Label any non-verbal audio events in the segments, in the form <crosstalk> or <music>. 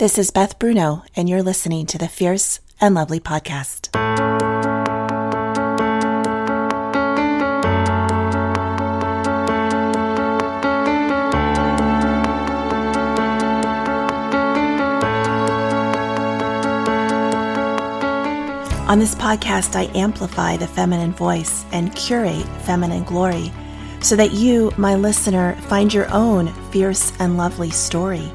This is Beth Bruno, and you're listening to the Fierce and Lovely podcast. On this podcast, I amplify the feminine voice and curate feminine glory so that you, my listener, find your own fierce and lovely story.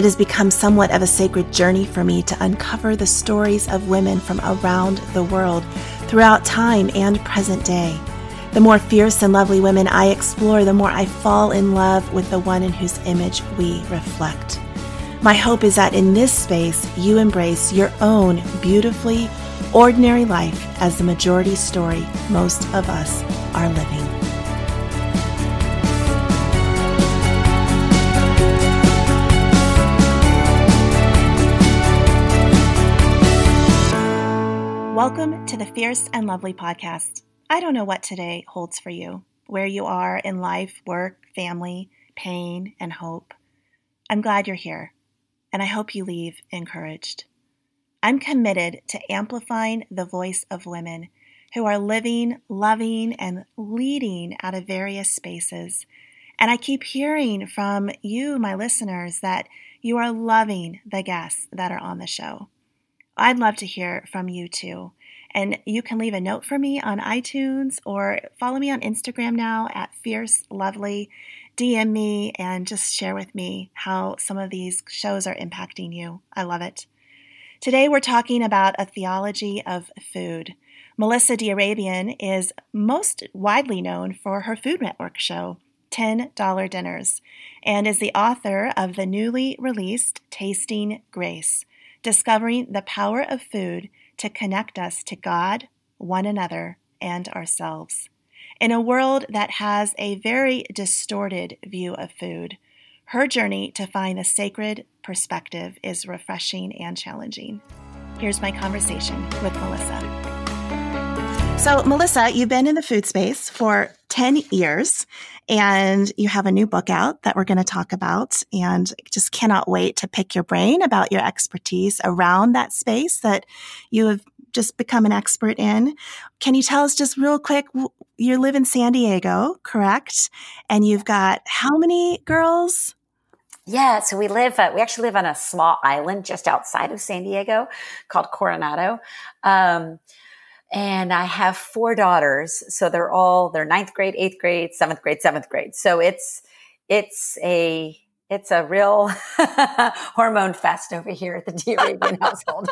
It has become somewhat of a sacred journey for me to uncover the stories of women from around the world throughout time and present day. The more fierce and lovely women I explore, the more I fall in love with the one in whose image we reflect. My hope is that in this space, you embrace your own beautifully ordinary life as the majority story most of us are living. Welcome to the Fierce and Lovely podcast. I don't know what today holds for you, where you are in life, work, family, pain, and hope. I'm glad you're here, and I hope you leave encouraged. I'm committed to amplifying the voice of women who are living, loving, and leading out of various spaces. And I keep hearing from you, my listeners, that you are loving the guests that are on the show. I'd love to hear from you too. And you can leave a note for me on iTunes or follow me on Instagram now at Fierce Lovely. DM me and just share with me how some of these shows are impacting you. I love it. Today we're talking about a theology of food. Melissa d'Arabian is most widely known for her Food Network show, $10 Dinners, and is the author of the newly released Tasting Grace discovering the power of food to connect us to God, one another, and ourselves. In a world that has a very distorted view of food, her journey to find the sacred perspective is refreshing and challenging. Here's my conversation with Melissa. So, Melissa, you've been in the food space for 10 years and you have a new book out that we're going to talk about and just cannot wait to pick your brain about your expertise around that space that you have just become an expert in. Can you tell us just real quick? You live in San Diego, correct? And you've got how many girls? Yeah, so we live, uh, we actually live on a small island just outside of San Diego called Coronado. Um, and I have four daughters. So they're all, they're ninth grade, eighth grade, seventh grade, seventh grade. So it's, it's a, it's a real <laughs> hormone fest over here at the d'Arabian <laughs> household.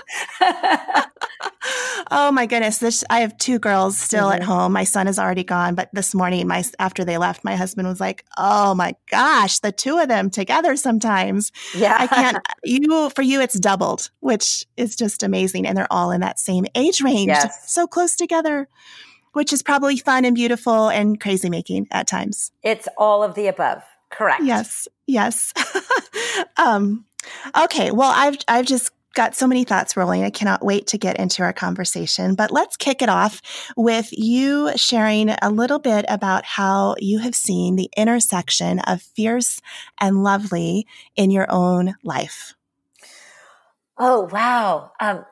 oh my goodness! This I have two girls still mm-hmm. at home. My son is already gone, but this morning, my after they left, my husband was like, "Oh my gosh, the two of them together sometimes." Yeah, I can't. You for you, it's doubled, which is just amazing, and they're all in that same age range, yes. so close together which is probably fun and beautiful and crazy making at times. It's all of the above. Correct. Yes. Yes. <laughs> um, okay. Well, I've I've just got so many thoughts rolling. I cannot wait to get into our conversation. But let's kick it off with you sharing a little bit about how you have seen the intersection of fierce and lovely in your own life. Oh, wow. Um,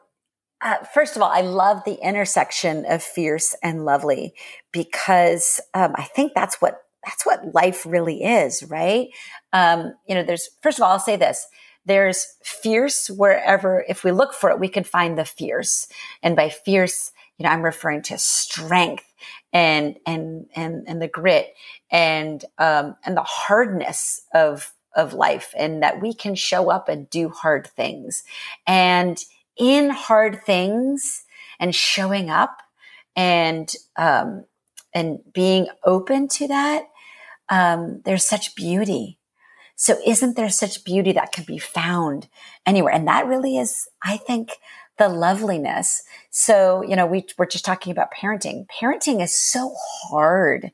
uh, first of all, I love the intersection of fierce and lovely because um, I think that's what that's what life really is, right? Um, you know, there's, first of all, I'll say this. There's fierce wherever, if we look for it, we can find the fierce. And by fierce, you know, I'm referring to strength and, and, and, and the grit and, um, and the hardness of, of life and that we can show up and do hard things. And in hard things and showing up and, um, and being open to that, um, there's such beauty. So isn't there such beauty that can be found anywhere? And that really is, I think, the loveliness. So, you know, we we're just talking about parenting. Parenting is so hard.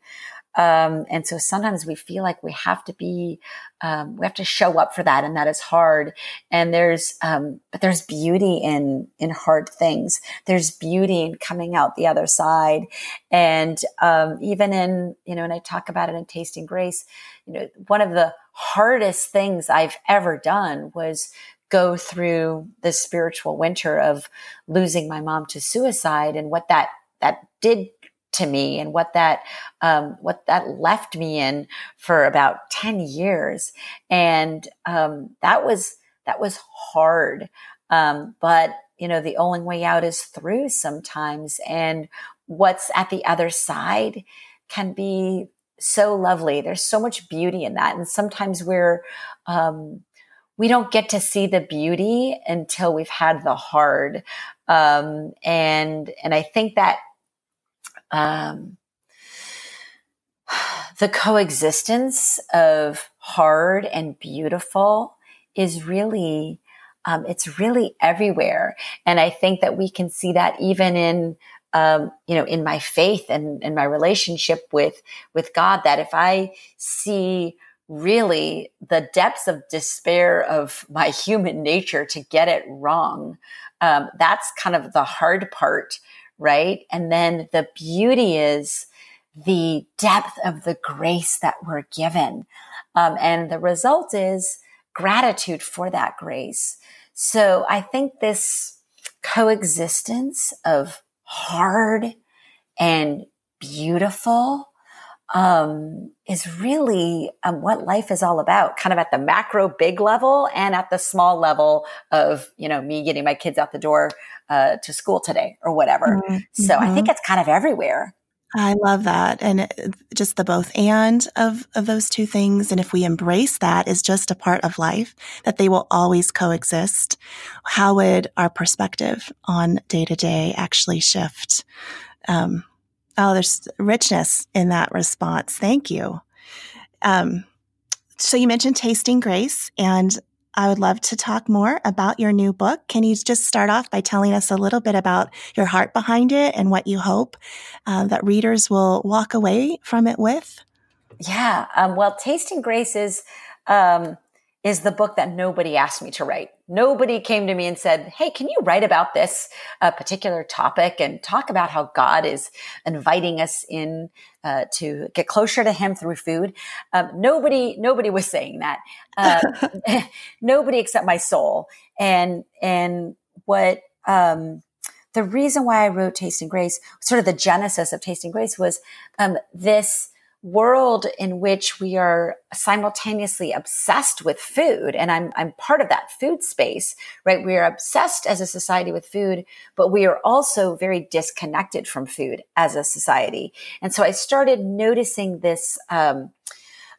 Um, and so sometimes we feel like we have to be, um, we have to show up for that, and that is hard. And there's, um, but there's beauty in in hard things. There's beauty in coming out the other side, and um, even in, you know, and I talk about it in Tasting Grace. You know, one of the hardest things I've ever done was go through the spiritual winter of losing my mom to suicide and what that that did to me and what that um, what that left me in for about 10 years. And um, that was that was hard. Um, but you know the only way out is through sometimes. And what's at the other side can be so lovely. There's so much beauty in that. And sometimes we're um, we don't get to see the beauty until we've had the hard. Um, and and i think that um, the coexistence of hard and beautiful is really um, it's really everywhere. And i think that we can see that even in um, you know in my faith and in my relationship with with god that if i see really the depths of despair of my <laughs> human nature to get it wrong um, that's kind of the hard part right? And then the beauty is the depth of the grace that we're given. Um, and the result is gratitude for that grace. So I think this coexistence of hard and beautiful um, is really um, what life is all about, kind of at the macro big level and at the small level of, you know, me getting my kids out the door uh, to school today or whatever. Mm-hmm. So I think mm-hmm. it's kind of everywhere. I love that. And just the both and of, of those two things. And if we embrace that as just a part of life, that they will always coexist, how would our perspective on day to day actually shift? Um, Oh, there's richness in that response. Thank you. Um, so you mentioned Tasting Grace, and I would love to talk more about your new book. Can you just start off by telling us a little bit about your heart behind it and what you hope uh, that readers will walk away from it with? Yeah. Um, well, Tasting Grace is um, is the book that nobody asked me to write. Nobody came to me and said, Hey, can you write about this uh, particular topic and talk about how God is inviting us in uh, to get closer to Him through food? Um, nobody, nobody was saying that. Uh, <laughs> <laughs> nobody except my soul. And, and what, um, the reason why I wrote Tasting Grace, sort of the genesis of Tasting Grace was um, this world in which we are simultaneously obsessed with food and I'm I'm part of that food space right? We are obsessed as a society with food but we are also very disconnected from food as a society. And so I started noticing this um,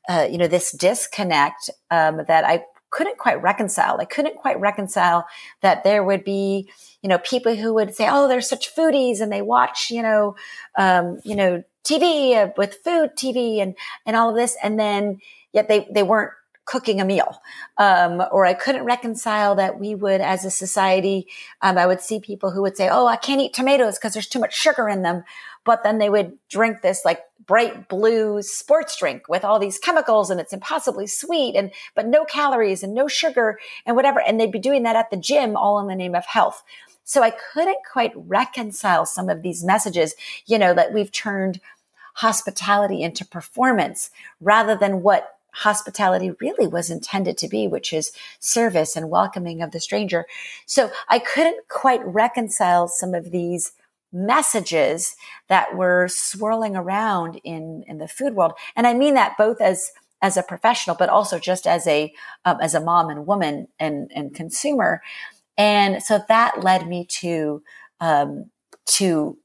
uh, you know this disconnect um, that I couldn't quite reconcile. I couldn't quite reconcile that there would be you know people who would say oh they're such foodies and they watch you know um, you know TV uh, with food TV and, and all of this. And then yet they, they weren't cooking a meal. Um, or I couldn't reconcile that we would, as a society, um, I would see people who would say, Oh, I can't eat tomatoes because there's too much sugar in them. But then they would drink this like bright blue sports drink with all these chemicals and it's impossibly sweet and, but no calories and no sugar and whatever. And they'd be doing that at the gym all in the name of health. So I couldn't quite reconcile some of these messages, you know, that we've turned hospitality into performance rather than what hospitality really was intended to be, which is service and welcoming of the stranger. So I couldn't quite reconcile some of these messages that were swirling around in, in the food world. And I mean that both as as a professional, but also just as a um, as a mom and woman and and consumer. And so that led me to um, to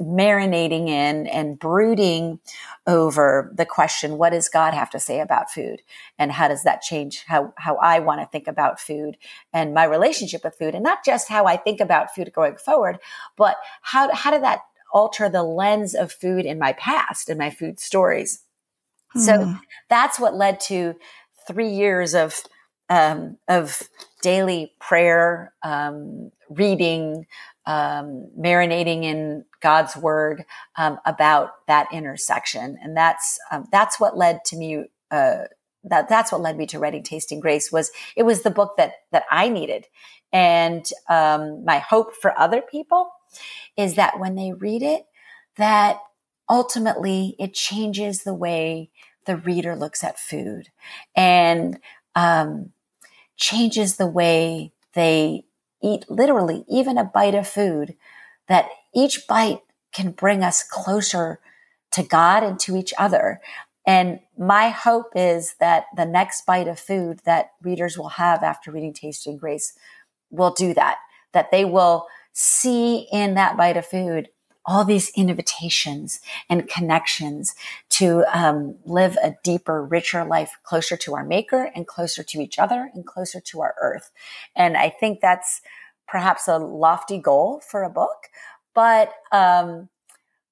marinating in and brooding over the question what does god have to say about food? And how does that change how how i want to think about food and my relationship with food? And not just how i think about food going forward but how how did that alter the lens of food in my past and my food stories? So hmm. that's what led to three years of um, of daily prayer um, reading um, marinating in God's word um, about that intersection, and that's um, that's what led to me. Uh, that that's what led me to writing Tasting Grace. Was it was the book that that I needed, and um, my hope for other people is that when they read it, that ultimately it changes the way the reader looks at food, and um, changes the way they eat literally even a bite of food that each bite can bring us closer to God and to each other. And my hope is that the next bite of food that readers will have after reading Tasting Grace will do that, that they will see in that bite of food all these invitations and connections to um, live a deeper, richer life closer to our maker and closer to each other and closer to our earth. And I think that's perhaps a lofty goal for a book, but um,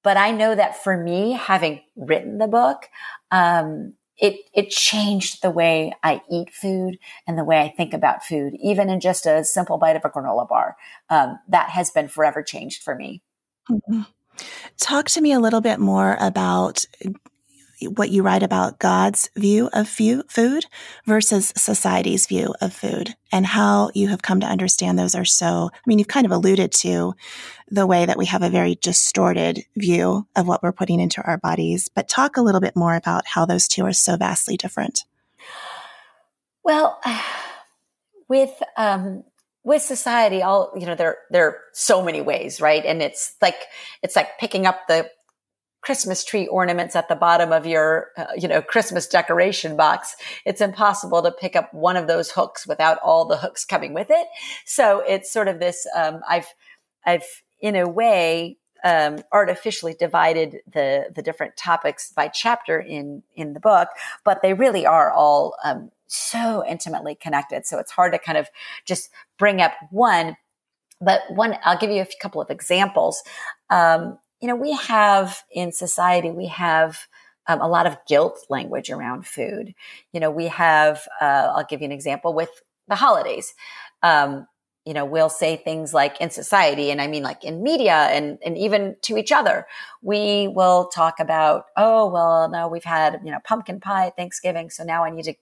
but I know that for me, having written the book, um, it it changed the way I eat food and the way I think about food, even in just a simple bite of a granola bar. Um, that has been forever changed for me. Mm-hmm. Talk to me a little bit more about what you write about God's view of food versus society's view of food and how you have come to understand those are so, I mean, you've kind of alluded to the way that we have a very distorted view of what we're putting into our bodies, but talk a little bit more about how those two are so vastly different. Well, with um, with society, all you know, there there are so many ways, right? And it's like it's like picking up the Christmas tree ornaments at the bottom of your, uh, you know, Christmas decoration box. It's impossible to pick up one of those hooks without all the hooks coming with it. So it's sort of this, um, I've, I've in a way, um, artificially divided the, the different topics by chapter in, in the book, but they really are all, um, so intimately connected. So it's hard to kind of just bring up one but one, I'll give you a couple of examples. Um, you know, we have in society, we have um, a lot of guilt language around food. You know, we have, uh, I'll give you an example with the holidays. Um, you know, we'll say things like in society, and I mean like in media and, and even to each other, we will talk about, oh, well, no, we've had, you know, pumpkin pie at Thanksgiving. So now I need to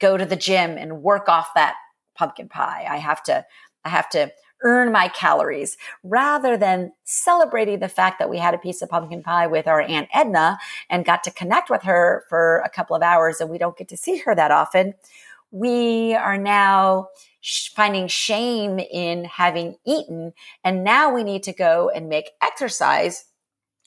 go to the gym and work off that pumpkin pie. I have to, I have to earn my calories rather than celebrating the fact that we had a piece of pumpkin pie with our Aunt Edna and got to connect with her for a couple of hours and we don't get to see her that often. We are now finding shame in having eaten. And now we need to go and make exercise,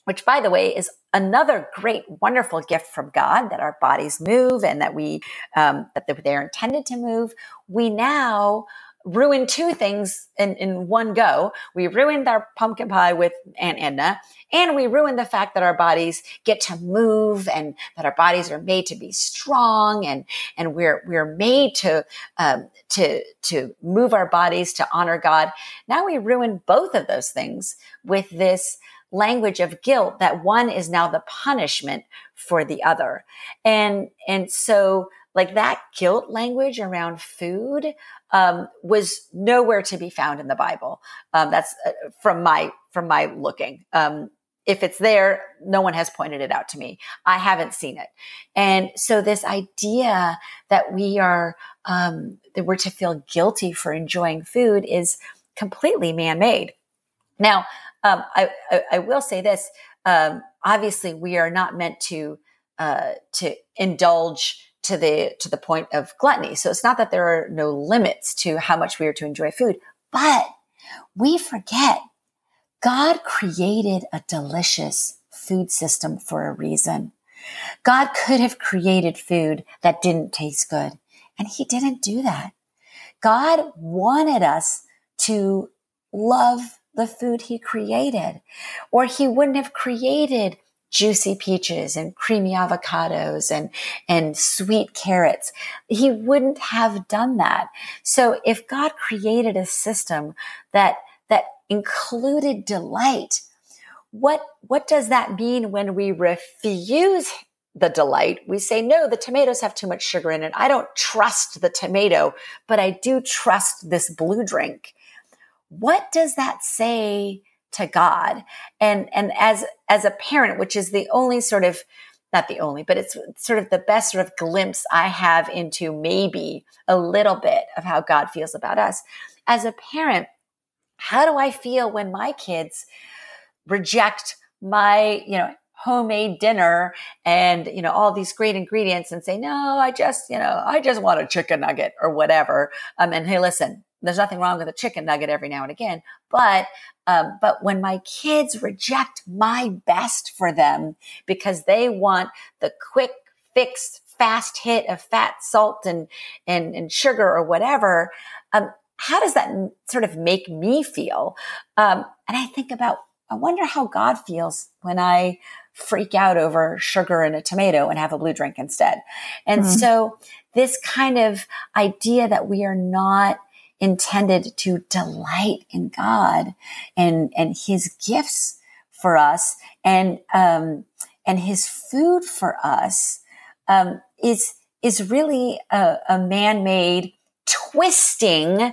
which by the way is another great, wonderful gift from God that our bodies move and that we, um, that they're intended to move. We now ruined two things in, in one go. We ruined our pumpkin pie with Aunt Edna, and we ruined the fact that our bodies get to move and that our bodies are made to be strong and, and we're, we're made to, um, to, to move our bodies to honor God. Now we ruin both of those things with this language of guilt that one is now the punishment for the other. And, and so like that guilt language around food um, was nowhere to be found in the Bible. Um, that's uh, from my from my looking. Um, if it's there, no one has pointed it out to me. I haven't seen it, and so this idea that we are um, that we're to feel guilty for enjoying food is completely man made. Now, um, I, I, I, will say this: um, obviously, we are not meant to uh, to indulge to the to the point of gluttony. So it's not that there are no limits to how much we are to enjoy food, but we forget God created a delicious food system for a reason. God could have created food that didn't taste good, and he didn't do that. God wanted us to love the food he created, or he wouldn't have created juicy peaches and creamy avocados and, and sweet carrots. He wouldn't have done that. So if God created a system that, that included delight, what, what does that mean when we refuse the delight? We say, no, the tomatoes have too much sugar in it. I don't trust the tomato, but I do trust this blue drink. What does that say to God. And, and as, as a parent, which is the only sort of, not the only, but it's sort of the best sort of glimpse I have into maybe a little bit of how God feels about us. As a parent, how do I feel when my kids reject my, you know, homemade dinner and, you know, all these great ingredients and say, no, I just, you know, I just want a chicken nugget or whatever. Um, and hey, listen, there's nothing wrong with a chicken nugget every now and again, but um, but when my kids reject my best for them because they want the quick fix, fast hit of fat, salt, and and, and sugar or whatever, um, how does that sort of make me feel? Um, and I think about, I wonder how God feels when I freak out over sugar and a tomato and have a blue drink instead. And mm-hmm. so this kind of idea that we are not intended to delight in God and, and his gifts for us and, um, and his food for us, um, is, is really a, a man-made twisting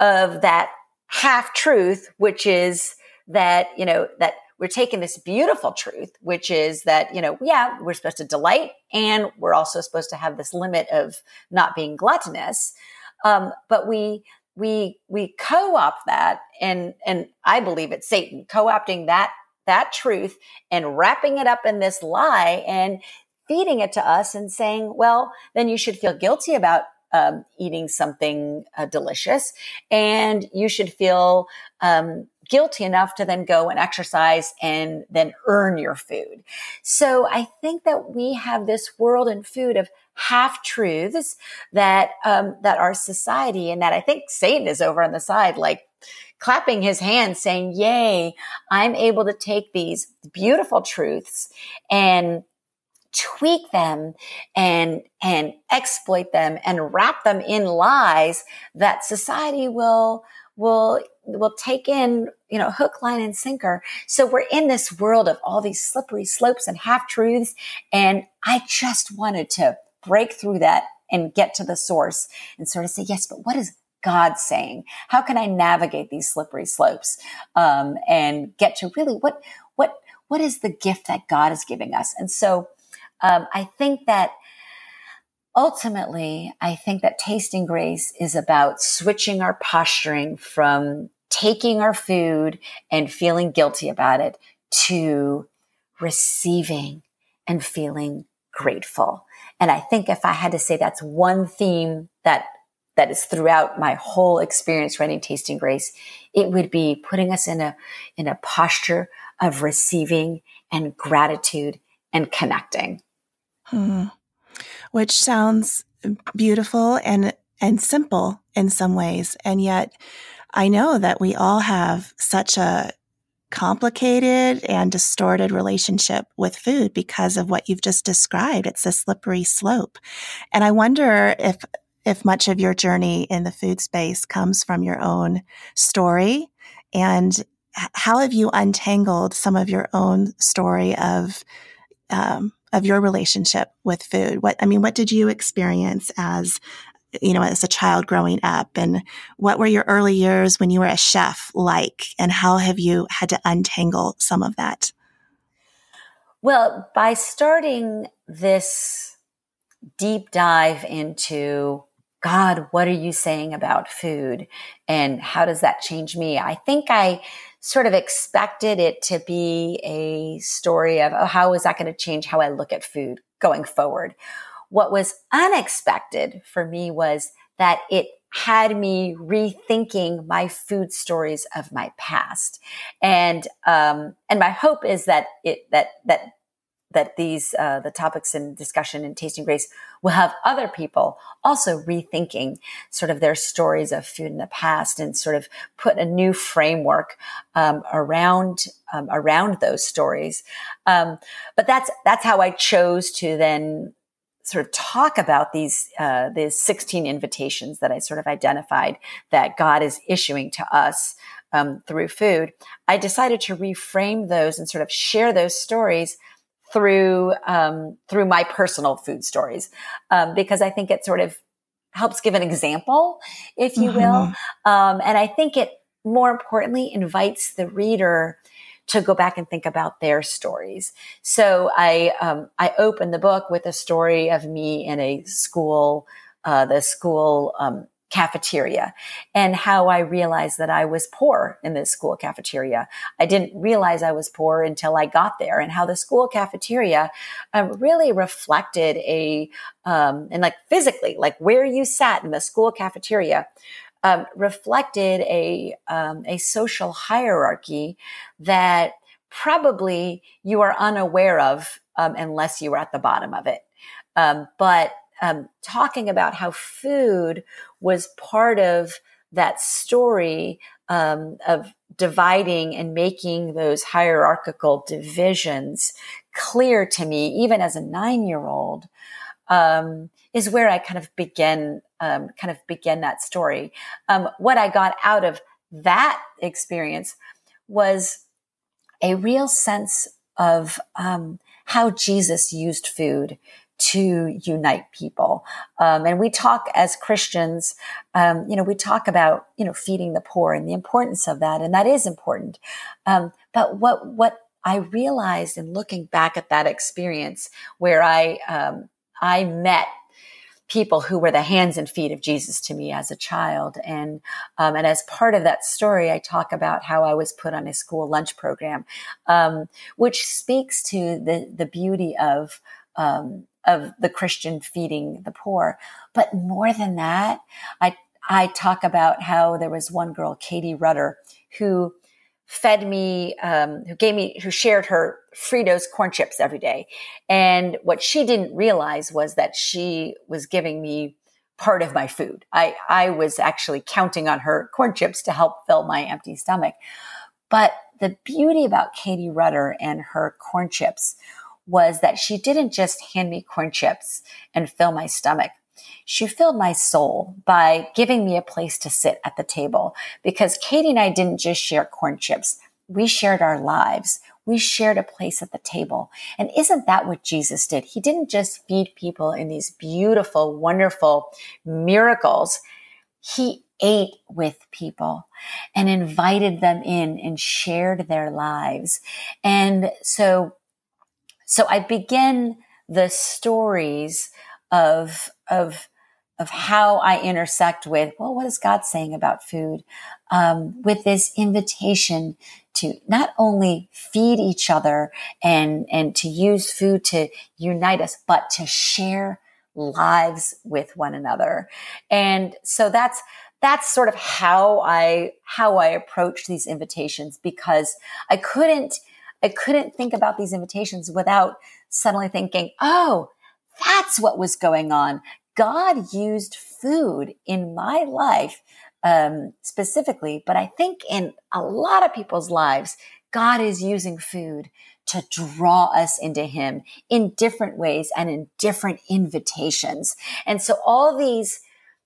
of that half truth, which is that, you know, that we're taking this beautiful truth, which is that, you know, yeah, we're supposed to delight and we're also supposed to have this limit of not being gluttonous. Um, but we we we co-opt that and and I believe it's Satan co-opting that that truth and wrapping it up in this lie and feeding it to us and saying, well, then you should feel guilty about um, eating something uh, delicious, and you should feel um, guilty enough to then go and exercise and then earn your food. So I think that we have this world and food of half truths that um, that our society and that I think Satan is over on the side, like clapping his hands, saying, "Yay! I'm able to take these beautiful truths and." tweak them and and exploit them and wrap them in lies that society will will will take in you know hook line and sinker so we're in this world of all these slippery slopes and half truths and i just wanted to break through that and get to the source and sort of say, yes, but what is God saying? How can I navigate these slippery slopes um, and get to really what what what is the gift that God is giving us? And so um, I think that ultimately, I think that tasting grace is about switching our posturing from taking our food and feeling guilty about it to receiving and feeling grateful. And I think if I had to say that's one theme that that is throughout my whole experience writing Tasting Grace, it would be putting us in a in a posture of receiving and gratitude and connecting. Hmm. Which sounds beautiful and and simple in some ways, and yet I know that we all have such a complicated and distorted relationship with food because of what you've just described. It's a slippery slope. And I wonder if if much of your journey in the food space comes from your own story and how have you untangled some of your own story of um, of your relationship with food? What I mean, what did you experience as you know, as a child growing up? And what were your early years when you were a chef like? And how have you had to untangle some of that? Well, by starting this deep dive into God, what are you saying about food? And how does that change me? I think I sort of expected it to be a story of, oh, how is that going to change how I look at food going forward? What was unexpected for me was that it had me rethinking my food stories of my past. And, um, and my hope is that it, that, that, that these, uh, the topics in discussion and tasting grace will have other people also rethinking sort of their stories of food in the past and sort of put a new framework, um, around, um, around those stories. Um, but that's, that's how I chose to then sort of talk about these uh, these 16 invitations that I sort of identified that God is issuing to us um, through food, I decided to reframe those and sort of share those stories through um, through my personal food stories um, because I think it sort of helps give an example, if you mm-hmm. will, um, and I think it more importantly invites the reader to go back and think about their stories. So I um, I opened the book with a story of me in a school, uh, the school um, cafeteria and how I realized that I was poor in the school cafeteria. I didn't realize I was poor until I got there and how the school cafeteria um, really reflected a, um, and like physically, like where you sat in the school cafeteria. Um, reflected a um, a social hierarchy that probably you are unaware of um, unless you were at the bottom of it. Um, but um, talking about how food was part of that story um, of dividing and making those hierarchical divisions clear to me, even as a nine year old, um, is where I kind of begin, um, kind of begin that story. Um, what I got out of that experience was a real sense of um, how Jesus used food to unite people. Um, and we talk as Christians, um, you know, we talk about, you know, feeding the poor and the importance of that. And that is important. Um, but what, what I realized in looking back at that experience where I, um, I met people who were the hands and feet of Jesus to me as a child. And, um, and as part of that story, I talk about how I was put on a school lunch program, um, which speaks to the, the beauty of, um, of the Christian feeding the poor. But more than that, I, I talk about how there was one girl, Katie Rudder, who fed me, um, who gave me, who shared her Fritos corn chips every day. And what she didn't realize was that she was giving me part of my food. I, I was actually counting on her corn chips to help fill my empty stomach. But the beauty about Katie Rudder and her corn chips was that she didn't just hand me corn chips and fill my stomach. She filled my soul by giving me a place to sit at the table because Katie and I didn't just share corn chips. We shared our lives. We shared a place at the table. And isn't that what Jesus did? He didn't just feed people in these beautiful, wonderful miracles. He ate with people and invited them in and shared their lives. And so so I begin the stories of, of, of how I intersect with, well, what is God saying about food? Um, with this invitation to not only feed each other and, and to use food to unite us, but to share lives with one another. And so that's, that's sort of how I, how I approach these invitations because I couldn't, I couldn't think about these invitations without suddenly thinking, oh, that's what was going on. God used food in my life um, specifically, but I think in a lot of people's lives, God is using food to draw us into Him in different ways and in different invitations. And so all these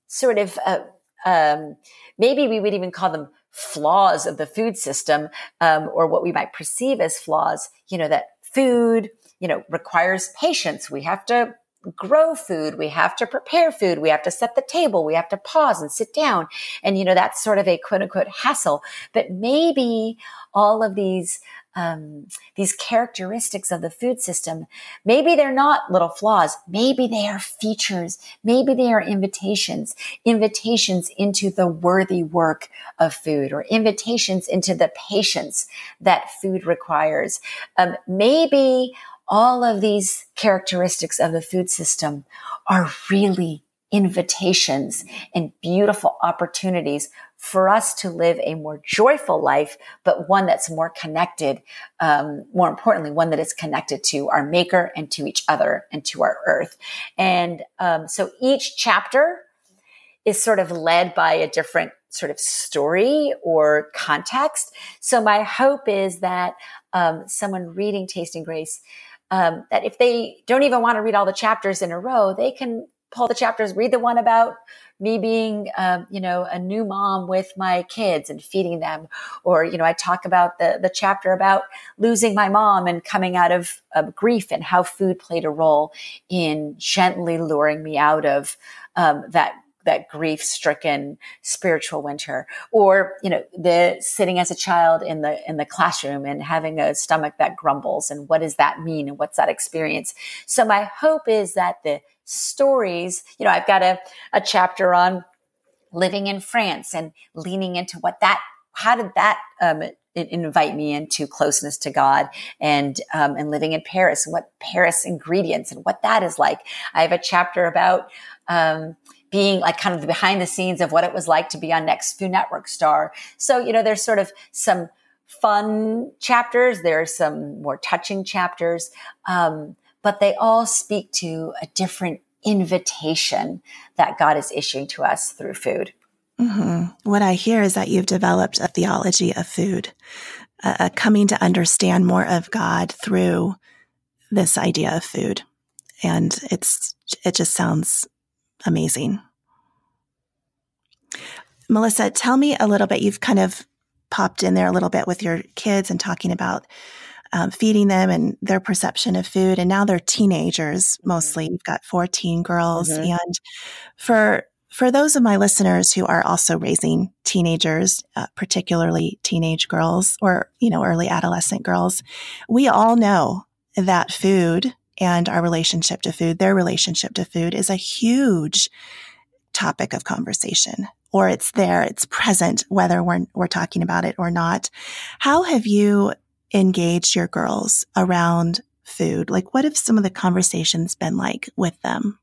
sort of, uh, um, maybe we would even call them flaws of the food system, um, or what we might perceive as flaws, you know, that food, you know, requires patience. We have to grow food. We have to prepare food. We have to set the table. We have to pause and sit down. And, you know, that's sort of a quote unquote hassle. But maybe all of these um, these characteristics of the food system. Maybe they're not little flaws. Maybe they are features. Maybe they are invitations, invitations into the worthy work of food or invitations into the patience that food requires. Um, maybe all of these characteristics of the food system are really invitations and beautiful opportunities for us to live a more joyful life, but one that's more connected, um, more importantly, one that is connected to our maker and to each other and to our earth. And um, so each chapter is sort of led by a different sort of story or context. So my hope is that um, someone reading Tasting Grace, um, that if they don't even want to read all the chapters in a row, they can pull the chapters, read the one about me being, um, you know, a new mom with my kids and feeding them. Or, you know, I talk about the, the chapter about losing my mom and coming out of, of grief and how food played a role in gently luring me out of um, that that grief stricken spiritual winter or you know the sitting as a child in the in the classroom and having a stomach that grumbles and what does that mean and what's that experience so my hope is that the stories. You know, I've got a, a chapter on living in France and leaning into what that, how did that, um, invite me into closeness to God and um, and living in Paris and what Paris ingredients and what that is like. I have a chapter about um, being like kind of the behind the scenes of what it was like to be on Next Food Network star. So you know, there's sort of some fun chapters. there's some more touching chapters, um, but they all speak to a different invitation that God is issuing to us through food. Mm-hmm. What I hear is that you've developed a theology of food, a, a coming to understand more of God through this idea of food. And it's, it just sounds amazing. Melissa, tell me a little bit. You've kind of popped in there a little bit with your kids and talking about um, feeding them and their perception of food. And now they're teenagers mostly. You've got 14 girls. Mm-hmm. And for for those of my listeners who are also raising teenagers, uh, particularly teenage girls or, you know, early adolescent girls, we all know that food and our relationship to food, their relationship to food is a huge topic of conversation or it's there, it's present, whether we're, we're talking about it or not. How have you engaged your girls around food? Like, what have some of the conversations been like with them?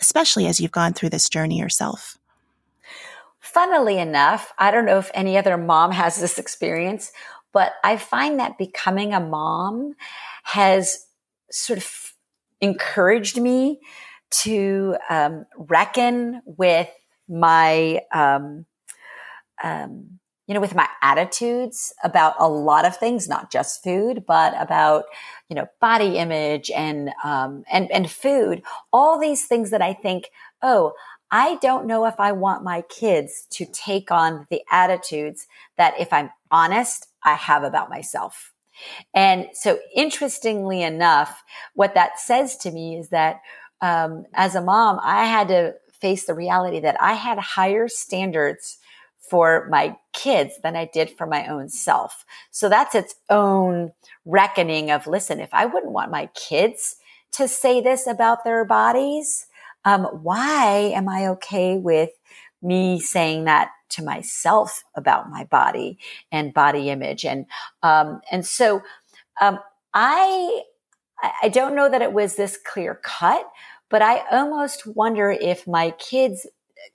especially as you've gone through this journey yourself? Funnily enough, I don't know if any other mom has this experience, but I find that becoming a mom has sort of encouraged me to um, reckon with my um, um, you know, with my attitudes about a lot of things, not just food, but about, you know, body image and, um, and, and food, all these things that I think, oh, I don't know if I want my kids to take on the attitudes that if I'm honest, I have about myself. And so interestingly enough, what that says to me is that, um, as a mom, I had to face the reality that I had higher standards for my kids than I did for my own self. So that's its own reckoning of listen, if I wouldn't want my kids to say this about their bodies, um, why am I okay with me saying that to myself about my body and body image? And, um, and so, um, I, I don't know that it was this clear cut, but I almost wonder if my kids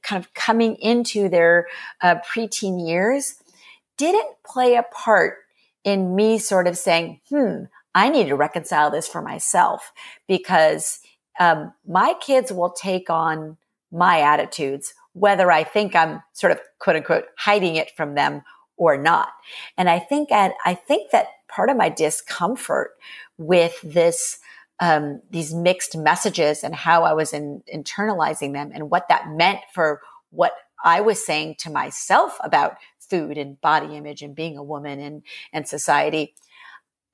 kind of coming into their uh, preteen years didn't play a part in me sort of saying, hmm, I need to reconcile this for myself because um, my kids will take on my attitudes, whether I think I'm sort of quote unquote hiding it from them or not. And I think I think that part of my discomfort with this um, these mixed messages and how I was in, internalizing them and what that meant for what I was saying to myself about food and body image and being a woman and, and society.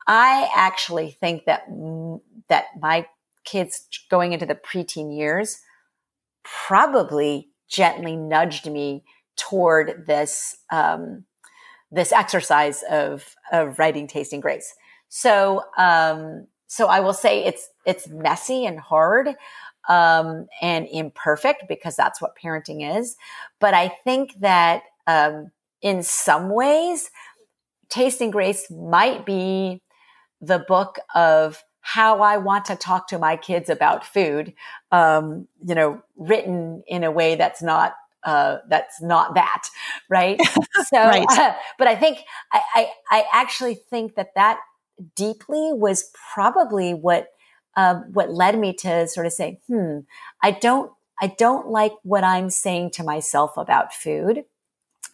I actually think that, that my kids going into the preteen years probably gently nudged me toward this, um, this exercise of, of writing tasting grace. So, um, so I will say it's it's messy and hard um, and imperfect because that's what parenting is. But I think that um, in some ways, Tasting Grace might be the book of how I want to talk to my kids about food, um, you know, written in a way that's not uh, that's not that, <laughs> right? <laughs> So, right. Uh, <laughs> but I think I, I, I actually think that that deeply was probably what um, what led me to sort of say, hmm, I don't I don't like what I'm saying to myself about food,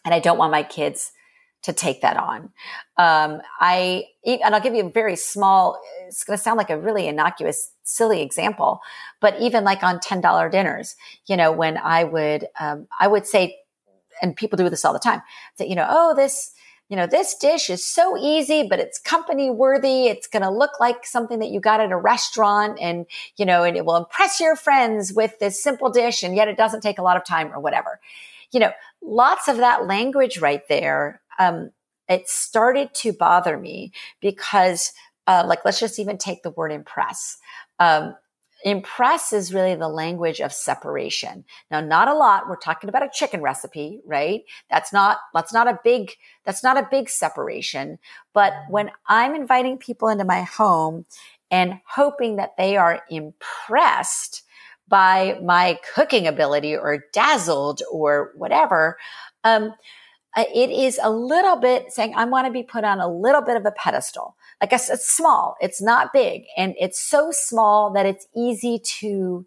and I don't want my kids to take that on. Um, I and I'll give you a very small. It's going to sound like a really innocuous, silly example, but even like on ten dollar dinners, you know, when I would um, I would say, and people do this all the time, that you know, oh this you know, this dish is so easy, but it's company worthy. It's going to look like something that you got at a restaurant and, you know, and it will impress your friends with this simple dish. And yet it doesn't take a lot of time or whatever. You know, lots of that language right there. Um, it started to bother me because, uh, like, let's just even take the word impress. Um, impress is really the language of separation. Now, not a lot. We're talking about a chicken recipe, right? That's not, that's not a big, that's not a big separation. But when I'm inviting people into my home and hoping that they are impressed by my cooking ability or dazzled or whatever, um, it is a little bit saying, I want to be put on a little bit of a pedestal. I guess it's small. It's not big. And it's so small that it's easy to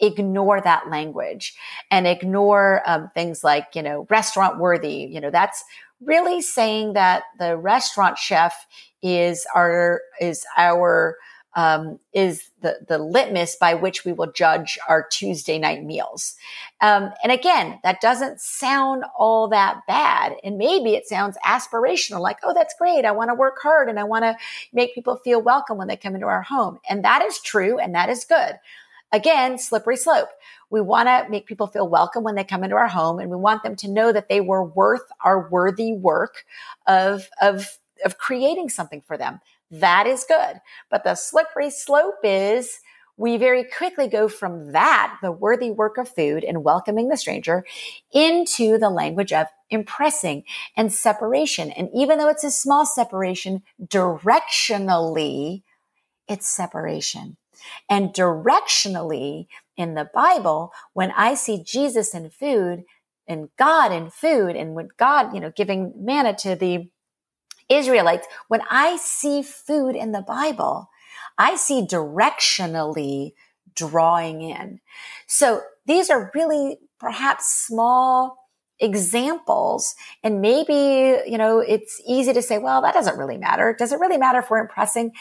ignore that language and ignore um, things like, you know, restaurant worthy. You know, that's really saying that the restaurant chef is our, is our, um, is the, the litmus by which we will judge our Tuesday night meals. Um, and again, that doesn't sound all that bad. And maybe it sounds aspirational, like, oh, that's great. I want to work hard and I want to make people feel welcome when they come into our home. And that is true and that is good. Again, slippery slope. We want to make people feel welcome when they come into our home and we want them to know that they were worth our worthy work of, of, of creating something for them. That is good. But the slippery slope is we very quickly go from that, the worthy work of food and welcoming the stranger into the language of impressing and separation. And even though it's a small separation, directionally, it's separation. And directionally in the Bible, when I see Jesus in food and God in food and when God, you know, giving manna to the Israelites, when I see food in the Bible, I see directionally drawing in. So these are really perhaps small examples. And maybe, you know, it's easy to say, well, that doesn't really matter. Does it really matter if we're impressing?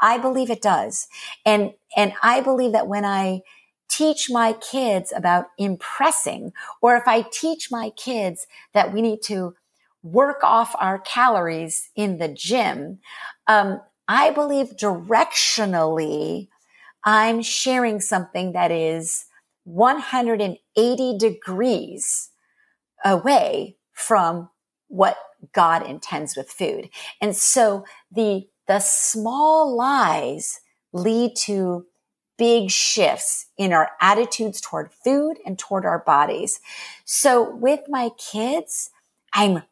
I, believe it does. And, and I believe that when I teach my kids about impressing, or if I teach my kids that we need to work off our calories in the gym, um, I believe directionally, I'm sharing something that is 180 degrees away from what God intends with food. And so the, the small lies lead to big shifts in our attitudes toward food and toward our bodies. So with my kids, I'm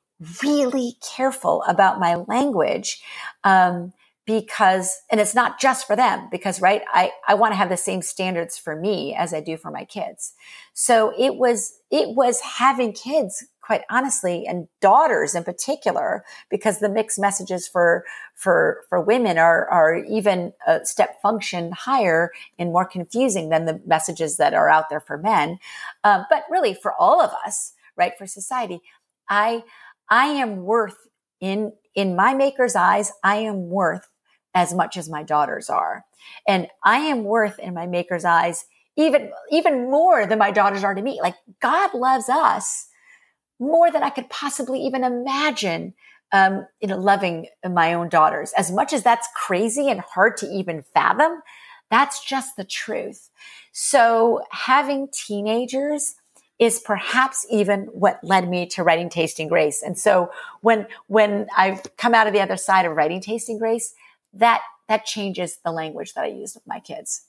really careful about my language. Um, because, and it's not just for them because, right, I, I want to have the same standards for me as I do for my kids. So it was, it was having kids, quite honestly, and daughters in particular, because the mixed messages for, for, for women are, are even a step function higher and more confusing than the messages that are out there for men. Um, but really for all of us, right, for society, I, I am worth in, in my maker's eyes, I am worth as much as my daughters are. And I am worth in my maker's eyes even, even more than my daughters are to me. Like God loves us more than I could possibly even imagine, um, you know, loving my own daughters. As much as that's crazy and hard to even fathom, that's just the truth. So having teenagers, is perhaps even what led me to writing Tasting Grace. And so when, when I've come out of the other side of writing Tasting Grace, that, that changes the language that I use with my kids.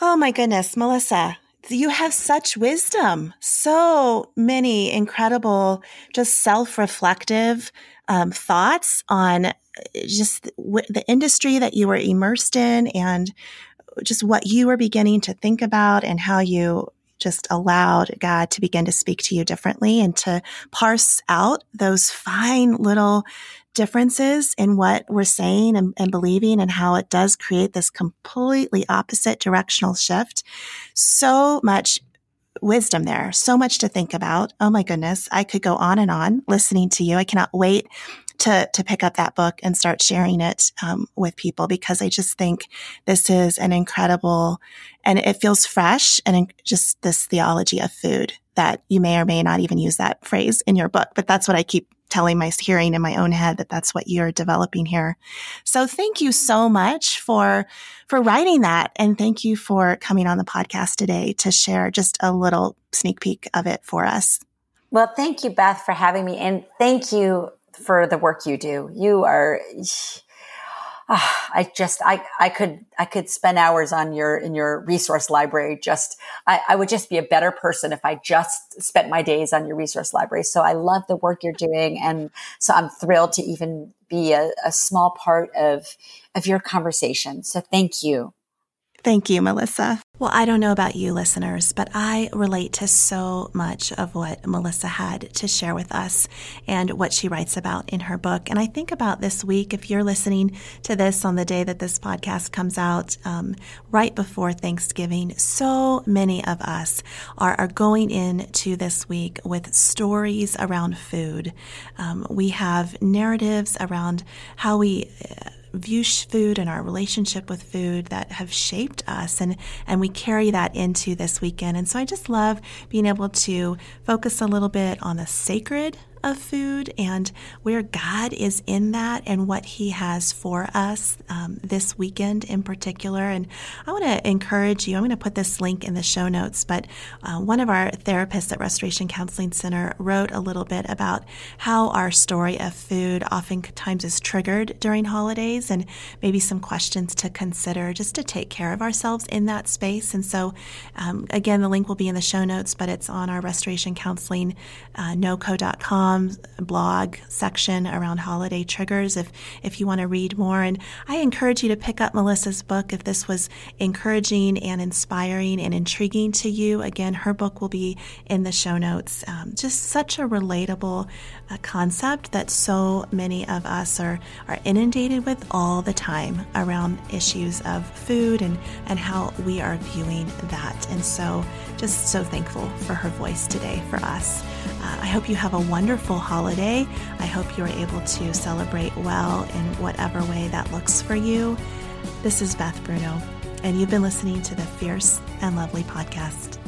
Oh my goodness, Melissa, you have such wisdom, so many incredible, just self reflective um, thoughts on uh, just the industry that you were immersed in and just what you were beginning to think about and how you just allowed God to begin to speak to you differently and to parse out those fine little differences in what we're saying and, and, believing and how it does create this completely opposite directional shift. So much wisdom there, so much to think about. Oh my goodness. I could go on and on listening to you. I cannot wait to to pick up that book and start sharing it um, with people because I just think this is an incredible and it feels fresh and just this theology of food that you may or may not even use that phrase in your book, but that's what I keep telling my hearing in my own head that that's what you're developing here. So thank you so much for for writing that and thank you for coming on the podcast today to share just a little sneak peek of it for us. Well, thank you Beth for having me and thank you for the work you do. You are, oh, <sighs> I just, I, I could, I could spend hours on your, in your resource library. Just, I, I would just be a better person if I just spent my days on your resource library. So I love the work you're doing. And so I'm thrilled to even be a, a small part of, of your conversation. So thank you. Thank you, Melissa. Well, I don't know about you listeners, but I relate to so much of what Melissa had to share with us and what she writes about in her book. And I think about this week, if you're listening to this on the day that this podcast comes out, um, right before Thanksgiving, so many of us are, are going into this week with stories around food. Um, we have narratives around how we uh, view food and our relationship with food that have shaped us and and we carry that into this weekend. And so I just love being able to focus a little bit on the sacred of food and where God is in that and what He has for us um, this weekend in particular. And I want to encourage you, I'm going to put this link in the show notes, but uh, one of our therapists at Restoration Counseling Center wrote a little bit about how our story of food oftentimes is triggered during holidays and maybe some questions to consider just to take care of ourselves in that space. And so, um, again, the link will be in the show notes, but it's on our Restoration Counseling uh, noco.com blog section around holiday triggers if, if you want to read more. And I encourage you to pick up Melissa's book if this was encouraging and inspiring and intriguing to you. Again, her book will be in the show notes. Um, just such a relatable uh, concept that so many of us are, are inundated with all the time around issues of food and, and how we are viewing that. And so, just so thankful for her voice today for us. Uh, I hope you have a wonderful holiday. I hope you are able to celebrate well in whatever way that looks for you. This is Beth Bruno, and you've been listening to the Fierce and Lovely podcast.